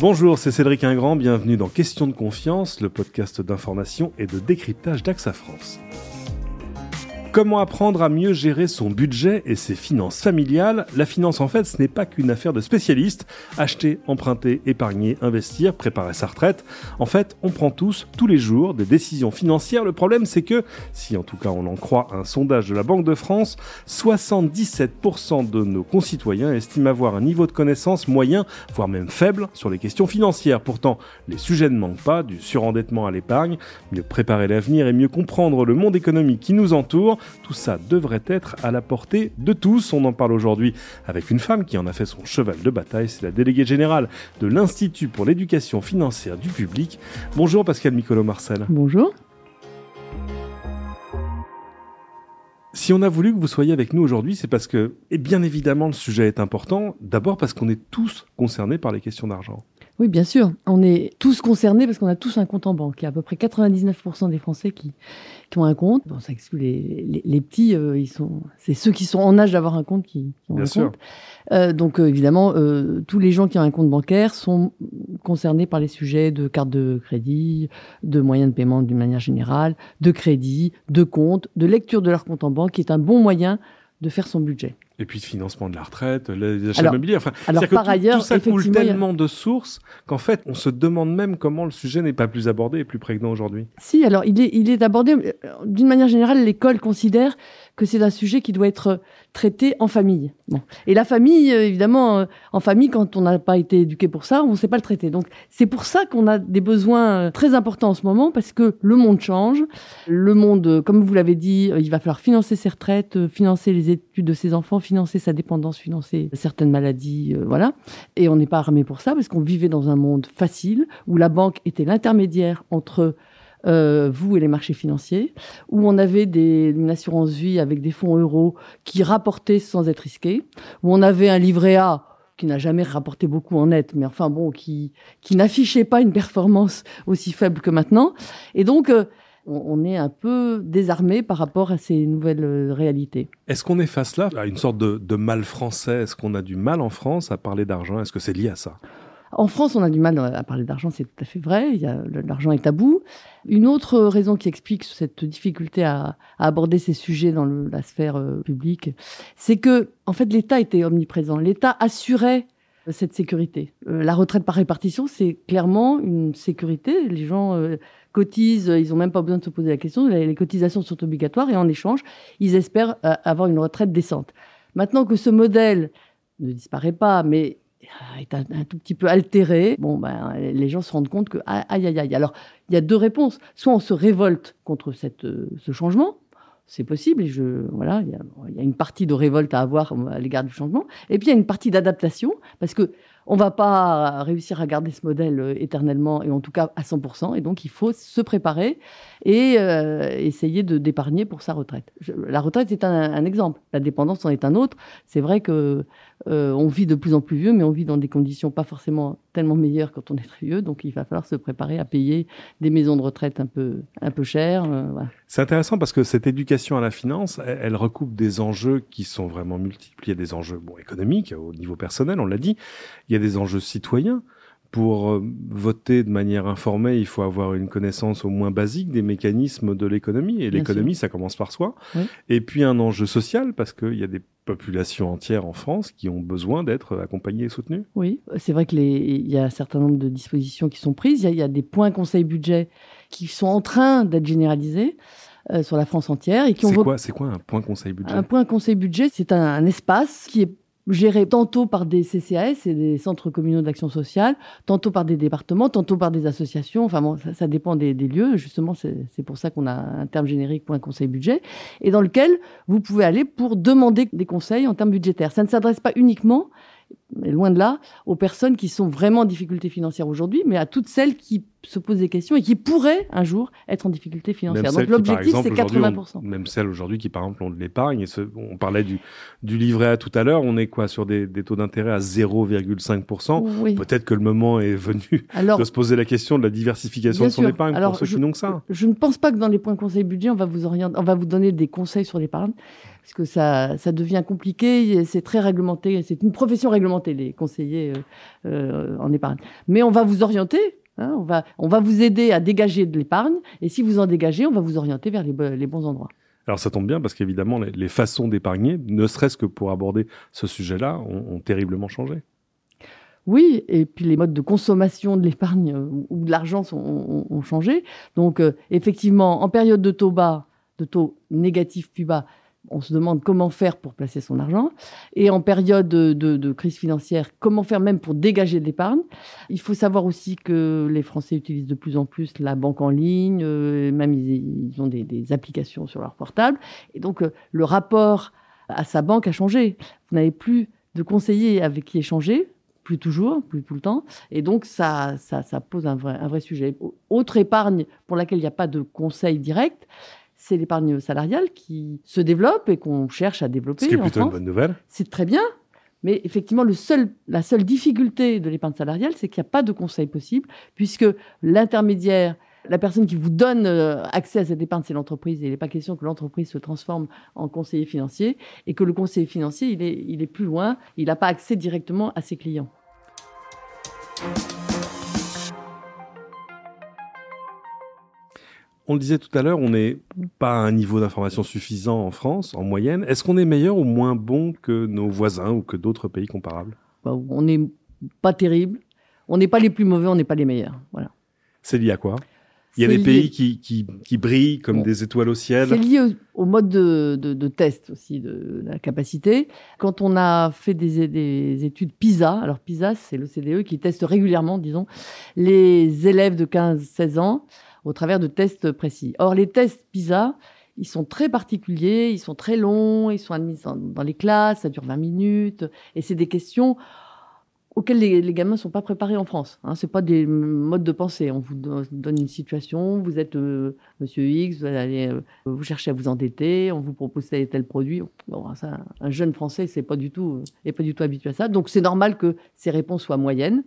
Bonjour, c'est Cédric Ingrand, bienvenue dans Question de confiance, le podcast d'information et de décryptage d'AXA France. Comment apprendre à mieux gérer son budget et ses finances familiales? La finance, en fait, ce n'est pas qu'une affaire de spécialistes. Acheter, emprunter, épargner, investir, préparer sa retraite. En fait, on prend tous, tous les jours, des décisions financières. Le problème, c'est que, si en tout cas on en croit un sondage de la Banque de France, 77% de nos concitoyens estiment avoir un niveau de connaissance moyen, voire même faible, sur les questions financières. Pourtant, les sujets ne manquent pas, du surendettement à l'épargne, mieux préparer l'avenir et mieux comprendre le monde économique qui nous entoure. Tout ça devrait être à la portée de tous. On en parle aujourd'hui avec une femme qui en a fait son cheval de bataille. C'est la déléguée générale de l'Institut pour l'éducation financière du public. Bonjour Pascal Nicolo Marcel. Bonjour. Si on a voulu que vous soyez avec nous aujourd'hui, c'est parce que, et bien évidemment, le sujet est important. D'abord parce qu'on est tous concernés par les questions d'argent. Oui, bien sûr. On est tous concernés parce qu'on a tous un compte en banque. Il y a à peu près 99% des Français qui, qui ont un compte. Bon, ça exclut les, les, petits, euh, ils sont, c'est ceux qui sont en âge d'avoir un compte qui, ont un compte. Euh, donc euh, évidemment, tous les gens qui ont un compte bancaire sont concernés par les sujets de carte de crédit, de moyens de paiement d'une manière générale, de crédit, de compte, de lecture de leur compte en banque, qui est un bon moyen de faire son budget. Et puis de financement de la retraite, les achats immobiliers. Enfin, alors par tout, ailleurs, tout ça coule tellement de sources qu'en fait, on se demande même comment le sujet n'est pas plus abordé et plus prégnant aujourd'hui. Si, alors il est, il est abordé. Euh, d'une manière générale, l'école considère que c'est un sujet qui doit être traité en famille. Bon. Et la famille, euh, évidemment, euh, en famille, quand on n'a pas été éduqué pour ça, on ne sait pas le traiter. Donc c'est pour ça qu'on a des besoins très importants en ce moment, parce que le monde change. Le monde, comme vous l'avez dit, il va falloir financer ses retraites, financer les études de ses enfants, financer sa dépendance, financer certaines maladies, euh, voilà. Et on n'est pas armé pour ça parce qu'on vivait dans un monde facile où la banque était l'intermédiaire entre euh, vous et les marchés financiers, où on avait des, une assurance vie avec des fonds euros qui rapportaient sans être risqués, où on avait un livret A qui n'a jamais rapporté beaucoup en net, mais enfin bon, qui, qui n'affichait pas une performance aussi faible que maintenant. Et donc, euh, on est un peu désarmé par rapport à ces nouvelles euh, réalités. Est-ce qu'on est face là à une sorte de, mal français? Est-ce qu'on a du mal en France à parler d'argent? Est-ce que c'est lié à ça? En France, on a du mal à parler d'argent, c'est tout à fait vrai. L'argent est tabou. Une autre raison qui explique cette difficulté à, aborder ces sujets dans la sphère euh, publique, c'est que, en fait, l'État était omniprésent. L'État assurait cette sécurité. Euh, la retraite par répartition, c'est clairement une sécurité. Les gens cotisent, ils n'ont même pas besoin de se poser la question, les, cotisations sont obligatoires et en échange, ils espèrent euh, avoir une retraite décente. Maintenant que ce modèle ne disparaît pas, mais euh, est un, tout petit peu altéré, bon, ben, les gens se rendent compte que, aïe, aïe, aïe. Alors, il y a deux réponses. Soit on se révolte contre cette, euh, ce changement, c'est possible, et je, voilà, il y, a une partie de révolte à avoir à l'égard du changement, et puis il y a une partie d'adaptation, parce que on va pas réussir à garder ce modèle euh, éternellement et en tout cas à 100%. Et donc, il faut se préparer et euh, essayer de d'épargner pour sa retraite. la retraite est un, exemple. La dépendance en est un autre. C'est vrai que euh, on vit de plus en plus vieux, mais on vit dans des conditions pas forcément tellement meilleures quand on est très vieux. Donc, il va falloir se préparer à payer des maisons de retraite un peu un peu chères. C'est intéressant parce que cette éducation à la finance, elle, recoupe des enjeux qui sont vraiment multiples. Il y a des enjeux bon, économiques au niveau personnel, on l'a dit. Il y a des enjeux citoyens. Pour euh, voter de manière informée, il faut avoir une connaissance au moins basique des mécanismes de l'économie. Et l'économie, ça commence par soi. Et puis un enjeu social, parce qu'il y a des populations entières en France qui ont besoin d'être accompagnées et soutenues. Oui, c'est vrai qu'il y a un certain nombre de dispositions qui sont prises. Il y a, des points conseil budget qui sont en train d'être généralisés. Euh, sur la France entière et qui ont. C'est quoi, c'est quoi un point conseil budget? Un point conseil budget, c'est un, espace qui est géré tantôt par des CCAS et des centres communaux d'action sociale, tantôt par des départements, tantôt par des associations. Enfin bon, ça, dépend des, lieux. Justement, c'est pour ça qu'on a un terme générique pour un conseil budget, et dans lequel vous pouvez aller pour demander des conseils en termes budgétaires. Ça ne s'adresse pas uniquement, mais loin de là, aux personnes qui sont vraiment en difficulté financière aujourd'hui, mais à toutes celles qui se posent des questions et qui pourraient un jour être en difficulté financière. Donc l'objectif, c'est 80%. même celles aujourd'hui qui, par exemple, ont de l'épargne. On parlait du, du livret A tout à l'heure. On est quoi sur des, des taux d'intérêt à 0,5% Peut-être que le moment est venu de se poser la question de la diversification de son épargne pour ceux qui n'ont que ça. Je ne pense pas que dans les points conseil budget, on va vous orienter, on va vous donner des conseils sur l'épargne parce que ça, ça devient compliqué, c'est très réglementé, c'est une profession réglementée, les conseillers euh, euh, en épargne. Mais on va vous orienter, hein, on, va, on va vous aider à dégager de l'épargne, et si vous en dégagez, on va vous orienter vers les, les bons endroits. Alors ça tombe bien parce qu'évidemment, les, façons d'épargner, ne serait-ce que pour aborder ce sujet-là, ont, terriblement changé. Oui, et puis les modes de consommation de l'épargne euh, ou de l'argent ont, ont, changé. Donc effectivement, en période de taux bas, de taux négatifs plus bas, on se demande comment faire pour placer son argent. Et en période de, crise financière, comment faire même pour dégager de l'épargne. Il faut savoir aussi que les Français utilisent de plus en plus la banque en ligne, euh, même ils, ont des, applications sur leur portable. Et donc, euh, le rapport à sa banque a changé. Vous n'avez plus de conseiller avec qui échanger, plus toujours, plus tout le temps. Et donc, ça, pose un vrai sujet. Autre épargne pour laquelle il n'y a pas de conseil direct, c'est l'épargne salariale qui se développe et qu'on cherche à développer. Ce qui est plutôt une bonne nouvelle. C'est très bien. Mais effectivement, le seul, la seule difficulté de l'épargne salariale, c'est qu'il n'y a pas de conseil possible, puisque l'intermédiaire, la personne qui vous donne euh, accès à cette épargne, c'est l'entreprise. Et il n'est pas question que l'entreprise se transforme en conseiller financier et que le conseiller financier, il est, il est plus loin, il n'a pas accès directement à ses clients. On le disait tout à l'heure, on n'est pas à un niveau d'information suffisant en France, en moyenne. Est-ce qu'on est meilleur ou moins bon que nos voisins ou que d'autres pays comparables? Bah, On n'est pas terrible. On n'est pas les plus mauvais, on n'est pas les meilleurs. Voilà. C'est lié à quoi? Il y a des pays qui, qui, brillent comme des étoiles au ciel. C'est lié au, mode de, de, test aussi de, la capacité. Quand on a fait des, des études PISA, alors PISA, c'est l'OCDE qui teste régulièrement, disons, les élèves de 15-16 ans au travers de tests précis. Or, les tests PISA, ils sont très particuliers, ils sont très longs, ils sont admis dans les classes, ça dure 20 minutes, et c'est des questions auxquelles les, gamins ne sont pas préparés en France. Hein. Ce pas des modes de pensée. On vous donne une situation, vous êtes euh, Monsieur X, euh, vous cherchez à vous endetter, on vous propose tel et tel produit. un jeune Français n'est pas, du tout, est pas du tout habitué à ça. Donc c'est normal que ces réponses soient moyennes.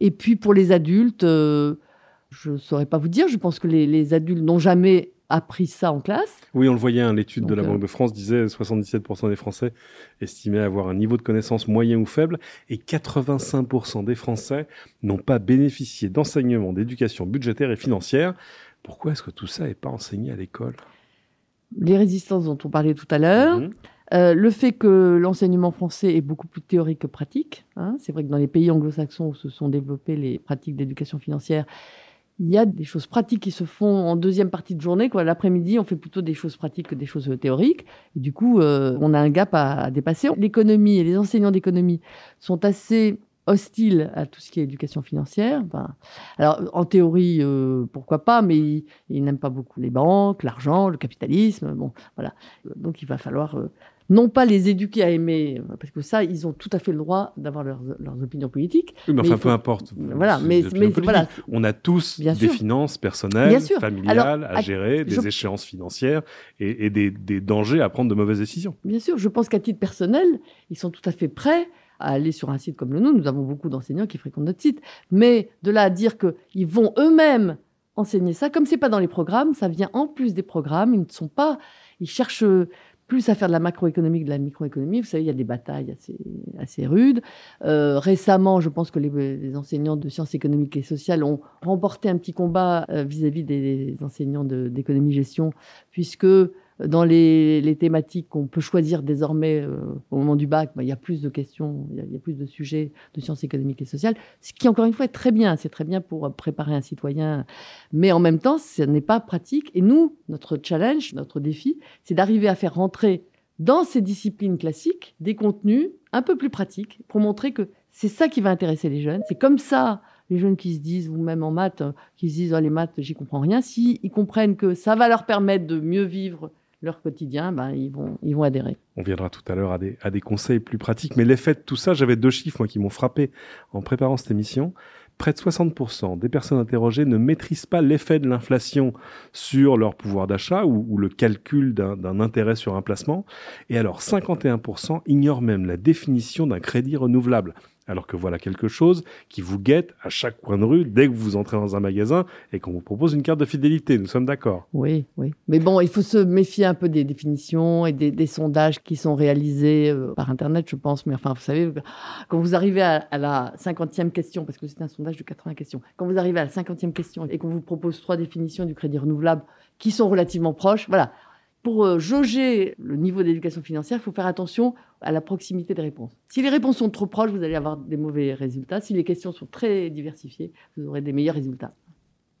Et puis pour les adultes, euh, je ne saurais pas vous dire. Je pense que les, adultes n'ont jamais appris ça en classe. Oui, on le voyait, hein, l'étude de la Banque de France disait 77% des Français estimaient avoir un niveau de connaissance moyen ou faible et 85% des Français n'ont pas bénéficié d'enseignement d'éducation budgétaire et financière. Pourquoi est-ce que tout ça n'est pas enseigné à l'école? Les résistances dont on parlait tout à l'heure. Mhm. Euh, le fait que l'enseignement français est beaucoup plus théorique que pratique. Hein. c'est vrai que dans les pays anglo-saxons où se sont développées les pratiques d'éducation financière, il y a des choses pratiques qui se font en deuxième partie de journée. Quoi. L'après-midi, on fait plutôt des choses pratiques que des choses théoriques. Et du coup, euh, on a un gap à, dépasser. L'économie et les enseignants d'économie sont assez hostiles à tout ce qui est éducation financière. alors, en théorie, euh, pourquoi pas, mais ils, n'aiment pas beaucoup les banques, l'argent, le capitalisme. Bon, voilà. Donc, il va falloir euh, non pas les éduquer à aimer, parce que ça, ils ont tout à fait le droit d'avoir leurs, opinions politiques. Oui, mais, enfin, peu importe. Voilà, mais, voilà. On a tous des finances personnelles, familiales à, gérer, des échéances financières et, des, dangers à prendre de mauvaises décisions. Bien sûr, je pense qu'à titre personnel, ils sont tout à fait prêts à aller sur un site comme le nôtre. Nous avons beaucoup d'enseignants qui fréquentent notre site. Mais de là à dire qu'ils vont eux-mêmes enseigner ça, comme c'est pas dans les programmes, ça vient en plus des programmes. Ils ne sont pas, ils cherchent plus à faire de la macroéconomie que de la microéconomie. Vous savez, il y a des batailles assez, assez rudes. Euh, récemment, je pense que les, enseignants de sciences économiques et sociales ont remporté un petit combat euh, vis-à-vis des, enseignants d'économie-gestion, puisque dans les, thématiques qu'on peut choisir désormais euh, au moment du bac, bah, il y a plus de questions, il y, a plus de sujets de sciences économiques et sociales, ce qui encore une fois est très bien, c'est très bien pour préparer un citoyen, mais en même temps, ce n'est pas pratique. Et nous, notre challenge, notre défi, c'est d'arriver à faire rentrer dans ces disciplines classiques des contenus un peu plus pratiques pour montrer que c'est ça qui va intéresser les jeunes. C'est comme ça les jeunes qui se disent, ou même en maths, qui se disent oh, les maths, j'y comprends rien, si ils comprennent que ça va leur permettre de mieux vivre leur quotidien, ben, ils, vont, ils vont adhérer. On viendra tout à l'heure à des, à des conseils plus pratiques, mais l'effet de tout ça, j'avais deux chiffres moi, qui m'ont frappé en préparant cette émission. près de 60% des personnes interrogées ne maîtrisent pas l'effet de l'inflation sur leur pouvoir d'achat ou, ou, le calcul d'un intérêt sur un placement. Et alors 51% ignorent même la définition d'un crédit renouvelable alors que voilà quelque chose qui vous guette à chaque coin de rue dès que vous entrez dans un magasin et qu'on vous propose une carte de fidélité. Nous sommes d'accord. Oui, oui. Mais bon, il faut se méfier un peu des définitions et des, sondages qui sont réalisés euh, par Internet, je pense. Mais enfin, vous savez, quand vous arrivez à, la cinquantième question, parce que c'est un sondage de 80 questions, quand vous arrivez à la cinquantième question et qu'on vous propose trois définitions du crédit renouvelable qui sont relativement proches, voilà, pour euh, jauger le niveau d'éducation financière, il faut faire attention à la proximité des réponses. Si les réponses sont trop proches, vous allez avoir des mauvais résultats. Si les questions sont très diversifiées, vous aurez des meilleurs résultats.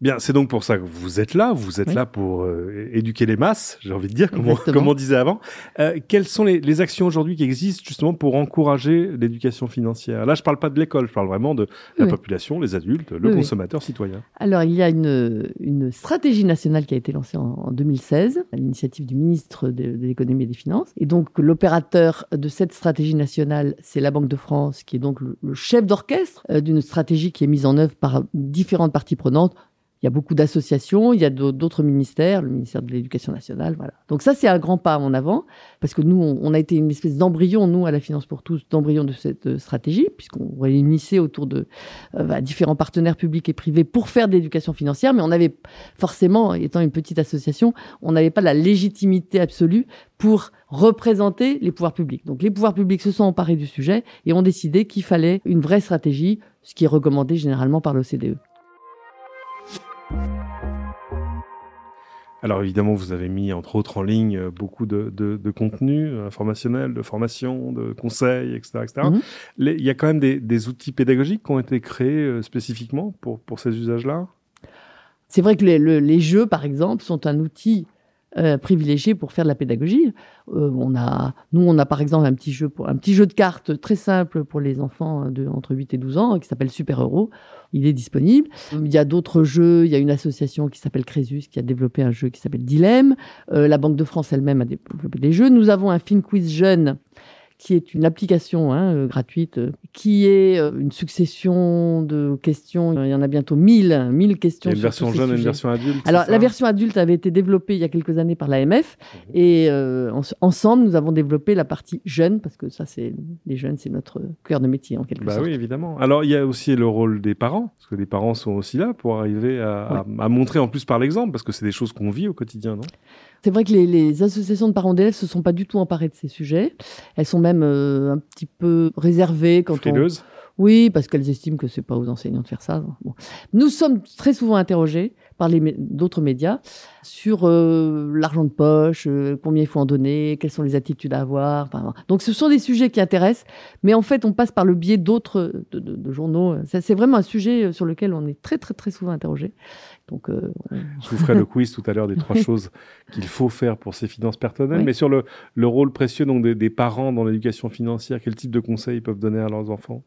Bien, c'est donc pour ça que vous êtes là. Vous êtes là pour euh, éduquer les masses, j'ai envie de dire, comme, on, disait avant. Euh, quelles sont les, les actions aujourd'hui qui existent justement pour encourager l'éducation financière? Là, je parle pas de l'école, je parle vraiment de la population, les adultes, le consommateur citoyen. Alors, il y a une, une stratégie nationale qui a été lancée en, 2016 à l'initiative du ministre de, de l'économie et des finances. Et donc, l'opérateur de cette stratégie nationale, c'est la Banque de France, qui est donc le, le chef d'orchestre euh, d'une stratégie qui est mise en œuvre par différentes parties prenantes il y a beaucoup d'associations, il y a d'autres ministères, le ministère de l'Éducation nationale, voilà. Donc ça, c'est un grand pas en avant, parce que nous, on a été une espèce d'embryon, nous, à la Finance pour tous, d'embryon de cette euh, stratégie, puisqu'on réunissait autour de euh, bah, différents partenaires publics et privés pour faire de l'éducation financière, mais on avait forcément, étant une petite association, on n'avait pas la légitimité absolue pour représenter les pouvoirs publics. Donc les pouvoirs publics se sont emparés du sujet et ont décidé qu'il fallait une vraie stratégie, ce qui est recommandé généralement par l'OCDE. Alors évidemment, vous avez mis entre autres en ligne euh, beaucoup de, de, de contenu euh, informationnel, de formation, de conseils, etc. etc. Mhm. il y a quand même des, des, outils pédagogiques qui ont été créés euh, spécifiquement pour, pour ces usages-là? C'est vrai que les, les, jeux, par exemple, sont un outil euh, privilégié pour faire de la pédagogie. Euh, on a, nous, on a par exemple un petit jeu, pour, un petit jeu de cartes très simple pour les enfants de entre 8 et 12 ans qui s'appelle Super Euro. Il est disponible. Il y a d'autres jeux. Il y a une association qui s'appelle Crésus qui a développé un jeu qui s'appelle Dilemme. Euh, la Banque de France elle-même a développé des jeux. Nous avons un film quiz jeune qui est une application hein, euh, gratuite, euh, qui est euh, une succession de questions. Il y en a bientôt 1000, 1000 questions. Il y a une version jeune et une version adulte. Alors, la version adulte avait été développée il y a quelques années par l'AMF. Mhm. Et ensemble, nous avons développé la partie jeune, parce que ça, c'est les jeunes, c'est notre cœur de métier, en quelque bah sorte. Oui, évidemment. Alors, il y a aussi le rôle des parents, parce que les parents sont aussi là pour arriver à, à montrer en plus par l'exemple, parce que c'est des choses qu'on vit au quotidien, non? C'est vrai que les, associations de parents d'élèves se sont pas du tout emparées de ces sujets. Elles sont même euh, un petit peu réservées quand Frileuses. on. Oui, parce qu'elles estiment que c'est pas aux enseignants de faire ça. Nous sommes très souvent interrogés par d'autres médias sur euh, l'argent de poche, euh, combien il faut en donner, quelles sont les attitudes à avoir. donc ce sont des sujets qui intéressent, mais en fait on passe par le biais d'autres de, journaux. C'est vraiment un sujet sur lequel on est très très très souvent interrogé. Donc, euh, Je vous ferai le quiz tout à l'heure des trois choses qu'il faut faire pour ses finances personnelles, mais sur le, le, rôle précieux donc des, des parents dans l'éducation financière, quel type de conseils ils peuvent donner à leurs enfants?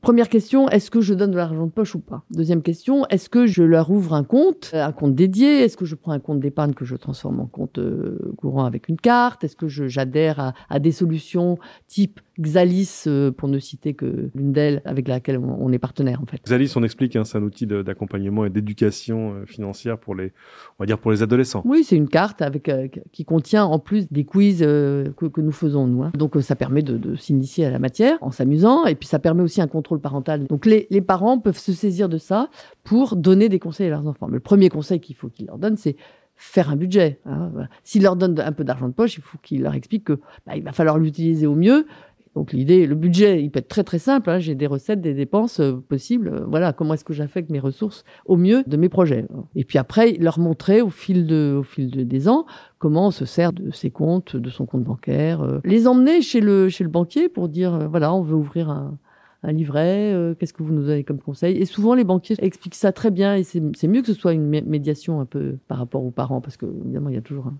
Première question, est-ce que je donne de l'argent de poche ou pas? Deuxième question, est-ce que je leur ouvre un compte, un compte dédié? Est-ce que je prends un compte d'épargne que je transforme en compte euh, courant avec une carte? Est-ce que j'adhère à, des solutions type Xalis, euh, pour ne citer que l'une d'elles avec laquelle on, est partenaire en fait. Xalis, on explique, hein, c'est un outil d'accompagnement et d'éducation euh, financière pour les, on va dire pour les adolescents. Oui, c'est une carte avec euh, qui contient en plus des quiz que, que, nous faisons nous. Hein. Donc ça permet de, de s'initier à la matière en s'amusant et puis ça permet aussi un contrôle parental. Donc les, les parents peuvent se saisir de ça pour donner des conseils à leurs enfants. Mais le premier conseil qu'il faut qu'ils leur donnent, c'est faire un budget. Hein. S'ils leur donnent un peu d'argent de poche, il faut qu'ils leur expliquent que bah, il va falloir l'utiliser au mieux donc l'idée, le budget, il peut être très très simple. Hein. J'ai des recettes, des dépenses euh, possibles. Voilà, comment est-ce que j'affecte mes ressources au mieux de mes projets. Et puis après, leur montrer au fil de, au fil de, des ans comment on se sert de ses comptes, de son compte bancaire. Euh. Les emmener chez le chez le banquier pour dire euh, voilà, on veut ouvrir un, un livret, qu'est-ce que vous nous donnez comme conseil? Et souvent, les banquiers expliquent ça très bien, et c'est mieux que ce soit une médiation un peu par rapport aux parents, parce que évidemment, il y a toujours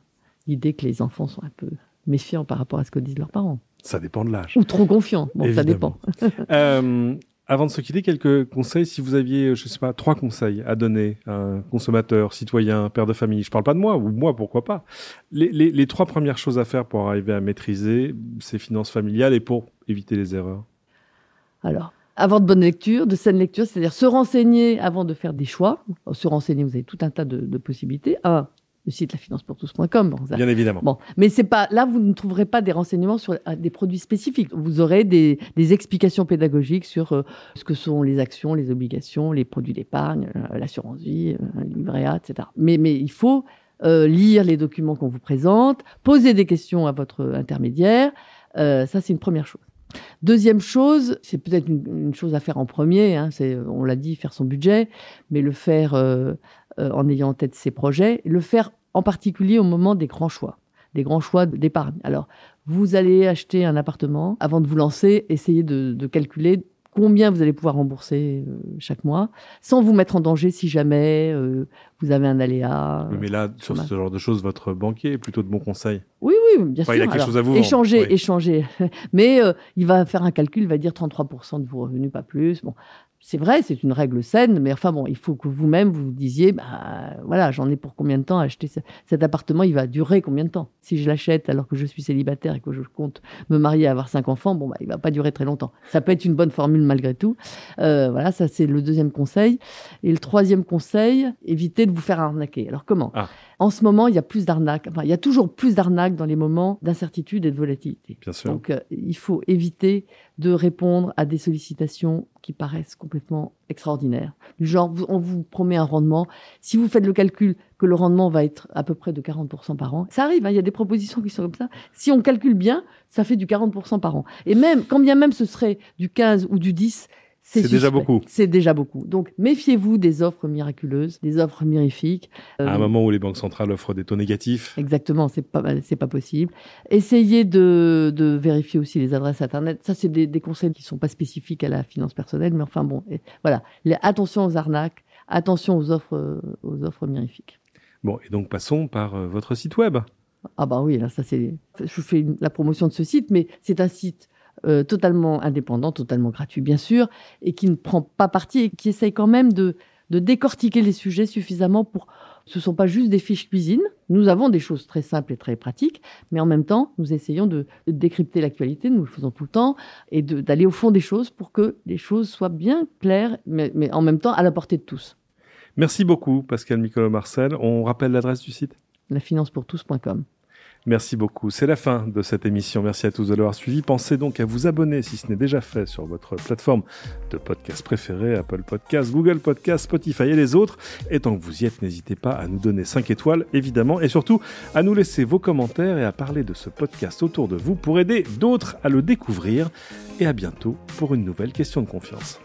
l'idée que les enfants sont un peu méfiants par rapport à ce que disent leurs parents. Ça dépend de l'âge. Ou trop confiant. Bon, ça dépend. euh, avant de se quitter, quelques conseils. Si vous aviez, je sais pas, trois conseils à donner à un consommateur, citoyen, père de famille, je parle pas de moi, ou moi, pourquoi pas. Les, les, les trois premières choses à faire pour arriver à maîtriser ses finances familiales et pour éviter les erreurs. Alors, avoir de bonnes lectures, de saines lectures, c'est-à-dire se renseigner avant de faire des choix. Se renseigner, vous avez tout un tas de, de possibilités. Un, le site lafinancepourtous.com. Bien évidemment. Bon, mais c'est pas là vous ne trouverez pas des renseignements sur euh, des produits spécifiques. Vous aurez des, des explications pédagogiques sur euh, ce que sont les actions, les obligations, les produits d'épargne, euh, l'assurance vie, le livret A, etc. Mais mais il faut lire les documents qu'on vous présente, poser des questions à votre intermédiaire. ça c'est une première chose. Deuxième chose, c'est peut-être une, une, chose à faire en premier, hein, c'est, on l'a dit, faire son budget, mais le faire euh, en ayant en tête ses projets, le faire en particulier au moment des grands choix, des grands choix d'épargne. Alors, vous allez acheter un appartement, avant de vous lancer, essayez de, calculer combien vous allez pouvoir rembourser euh, chaque mois, sans vous mettre en danger si jamais euh, vous avez un aléa. mais là, sur ce genre de choses, votre banquier est plutôt de bons conseils. Oui, oui, bien sûr. Il a quelque chose à vous échanger, échanger. Mais il va faire un calcul, il va dire 33% de vos revenus, pas plus. Bon, c'est vrai, c'est une règle saine, mais enfin bon, il faut que vous-même vous disiez, bah voilà, j'en ai pour combien de temps à acheter cet appartement, il va durer combien de temps? Si je l'achète alors que je suis célibataire et que je compte me marier et avoir cinq enfants, bon bah il va pas durer très longtemps. Ça peut être une bonne formule malgré tout. Euh, voilà, ça c'est le deuxième conseil. Et le troisième conseil, évitez de vous faire arnaquer. Alors comment? Ah. En ce moment, il y a plus d'arnaques. Enfin, il y a toujours plus d'arnaques dans les moments d'incertitude et de volatilité. Bien sûr. Donc, euh, il faut éviter de répondre à des sollicitations qui paraissent complètement extraordinaires. Du genre, on vous promet un rendement. Si vous faites le calcul que le rendement va être à peu près de 40% par an, ça arrive, hein, il y a des propositions qui sont comme ça. Si on calcule bien, ça fait du 40% par an. Et même, quand bien même ce serait du 15 ou du 10, c'est déjà beaucoup. C'est déjà beaucoup. Donc, méfiez-vous des offres miraculeuses, des offres mirifiques. à un euh, moment où les banques centrales offrent des taux négatifs. Exactement, c'est pas, c'est pas possible. Essayez de, de, vérifier aussi les adresses Internet. Ça, c'est des, des, conseils qui sont pas spécifiques à la finance personnelle, mais enfin bon, voilà. attention aux arnaques, attention aux offres, aux offres mirifiques. Bon, et donc passons par euh, votre site web. Ah bah oui, là, ça c'est. Je fais la promotion de ce site, mais c'est un site euh, totalement indépendant, totalement gratuit bien sûr, et qui ne prend pas parti et qui essaye quand même de, de décortiquer les sujets suffisamment pour... Ce ne sont pas juste des fiches cuisine, nous avons des choses très simples et très pratiques, mais en même temps, nous essayons de, décrypter l'actualité, nous le faisons tout le temps, et d'aller au fond des choses pour que les choses soient bien claires, mais, mais en même temps à la portée de tous. Merci beaucoup, Pascal Nicolo Marcel. On rappelle l'adresse du site? Lafinancepourtous.com. Merci beaucoup. C'est la fin de cette émission. Merci à tous de l'avoir suivi. Pensez donc à vous abonner si ce n'est déjà fait sur votre plateforme de podcast préférée, Apple Podcast, Google Podcast, Spotify et les autres. Et tant que vous y êtes, n'hésitez pas à nous donner 5 étoiles, évidemment, et surtout à nous laisser vos commentaires et à parler de ce podcast autour de vous pour aider d'autres à le découvrir. Et à bientôt pour une nouvelle question de confiance.